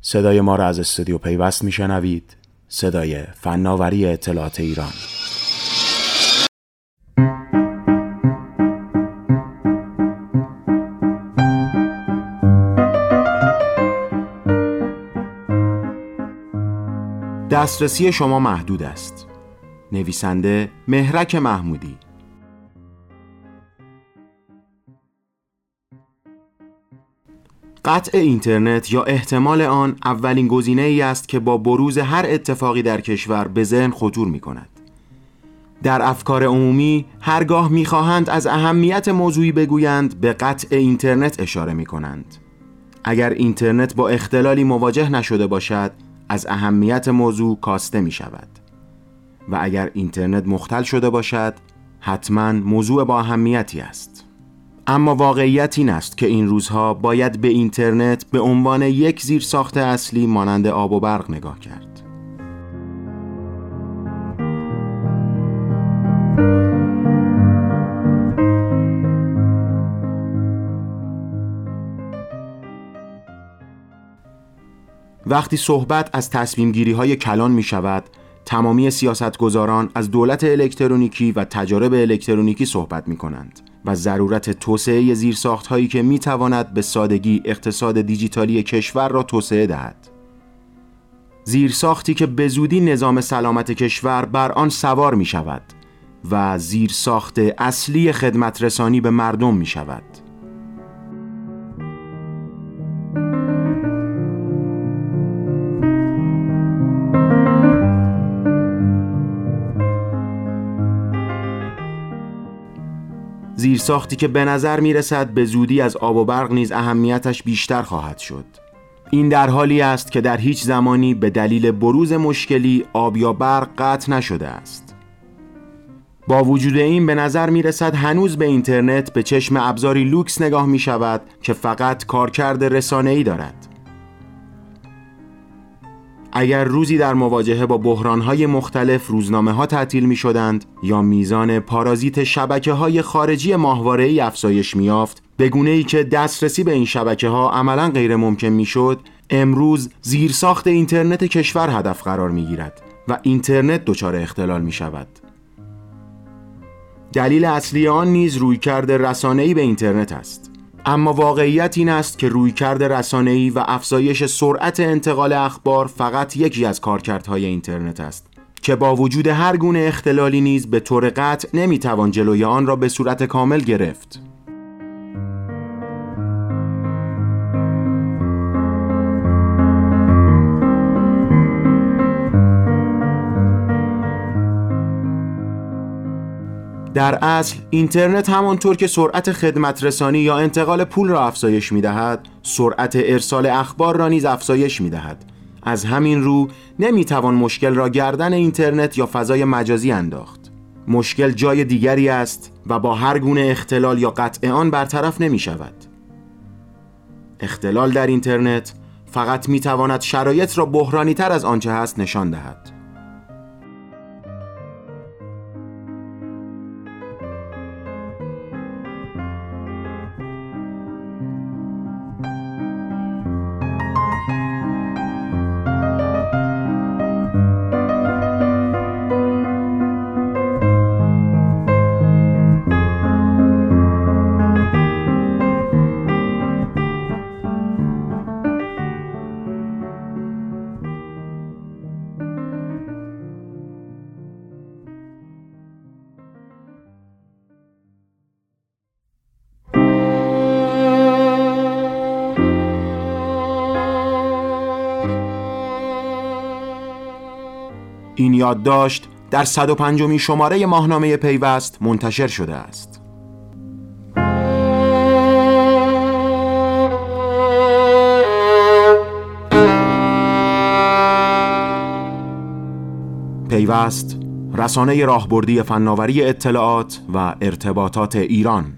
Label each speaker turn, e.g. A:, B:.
A: صدای ما را از استودیو پیوست میشنوید. صدای فناوری اطلاعات ایران. دسترسی شما محدود است. نویسنده مهرک محمودی. قطع اینترنت یا احتمال آن اولین گزینه ای است که با بروز هر اتفاقی در کشور به ذهن خطور می کند. در افکار عمومی هرگاه می‌خواهند از اهمیت موضوعی بگویند به قطع اینترنت اشاره می کنند. اگر اینترنت با اختلالی مواجه نشده باشد از اهمیت موضوع کاسته می شود و اگر اینترنت مختل شده باشد حتما موضوع با اهمیتی است اما واقعیت این است که این روزها باید به اینترنت به عنوان یک زیر ساخت اصلی مانند آب و برق نگاه کرد. وقتی صحبت از تصمیم گیری های کلان می شود تمامی سیاستگزاران از دولت الکترونیکی و تجارب الکترونیکی صحبت می کنند و ضرورت توسعه زیرساخت هایی که می تواند به سادگی اقتصاد دیجیتالی کشور را توسعه دهد. زیرساختی که به زودی نظام سلامت کشور بر آن سوار می شود و زیرساخت اصلی خدمت رسانی به مردم می شود زیرساختی که به نظر می رسد به زودی از آب و برق نیز اهمیتش بیشتر خواهد شد. این در حالی است که در هیچ زمانی به دلیل بروز مشکلی آب یا برق قطع نشده است. با وجود این به نظر می رسد هنوز به اینترنت به چشم ابزاری لوکس نگاه می شود که فقط کارکرد رسانه ای دارد. اگر روزی در مواجهه با بحرانهای مختلف روزنامه ها تعطیل می شدند یا میزان پارازیت شبکه های خارجی ماهواره ای افزایش می یافت به گونه ای که دسترسی به این شبکه ها عملا غیر ممکن می شد امروز زیرساخت اینترنت کشور هدف قرار می گیرد و اینترنت دچار اختلال می شود دلیل اصلی آن نیز رویکرد رسانه‌ای به اینترنت است. اما واقعیت این است که رویکرد رسانه‌ای و افزایش سرعت انتقال اخبار فقط یکی از کارکردهای اینترنت است که با وجود هر گونه اختلالی نیز به طور قطع نمی‌توان جلوی آن را به صورت کامل گرفت. در اصل اینترنت همانطور که سرعت خدمت رسانی یا انتقال پول را افزایش می دهد سرعت ارسال اخبار را نیز افزایش می دهد از همین رو نمی توان مشکل را گردن اینترنت یا فضای مجازی انداخت. مشکل جای دیگری است و با هر گونه اختلال یا قطع آن برطرف نمی شود اختلال در اینترنت فقط می تواند شرایط را بحرانی تر از آنچه هست نشان دهد. این یادداشت در 105 شماره ماهنامه پیوست منتشر شده است. پیوست رسانه راهبردی فناوری اطلاعات و ارتباطات ایران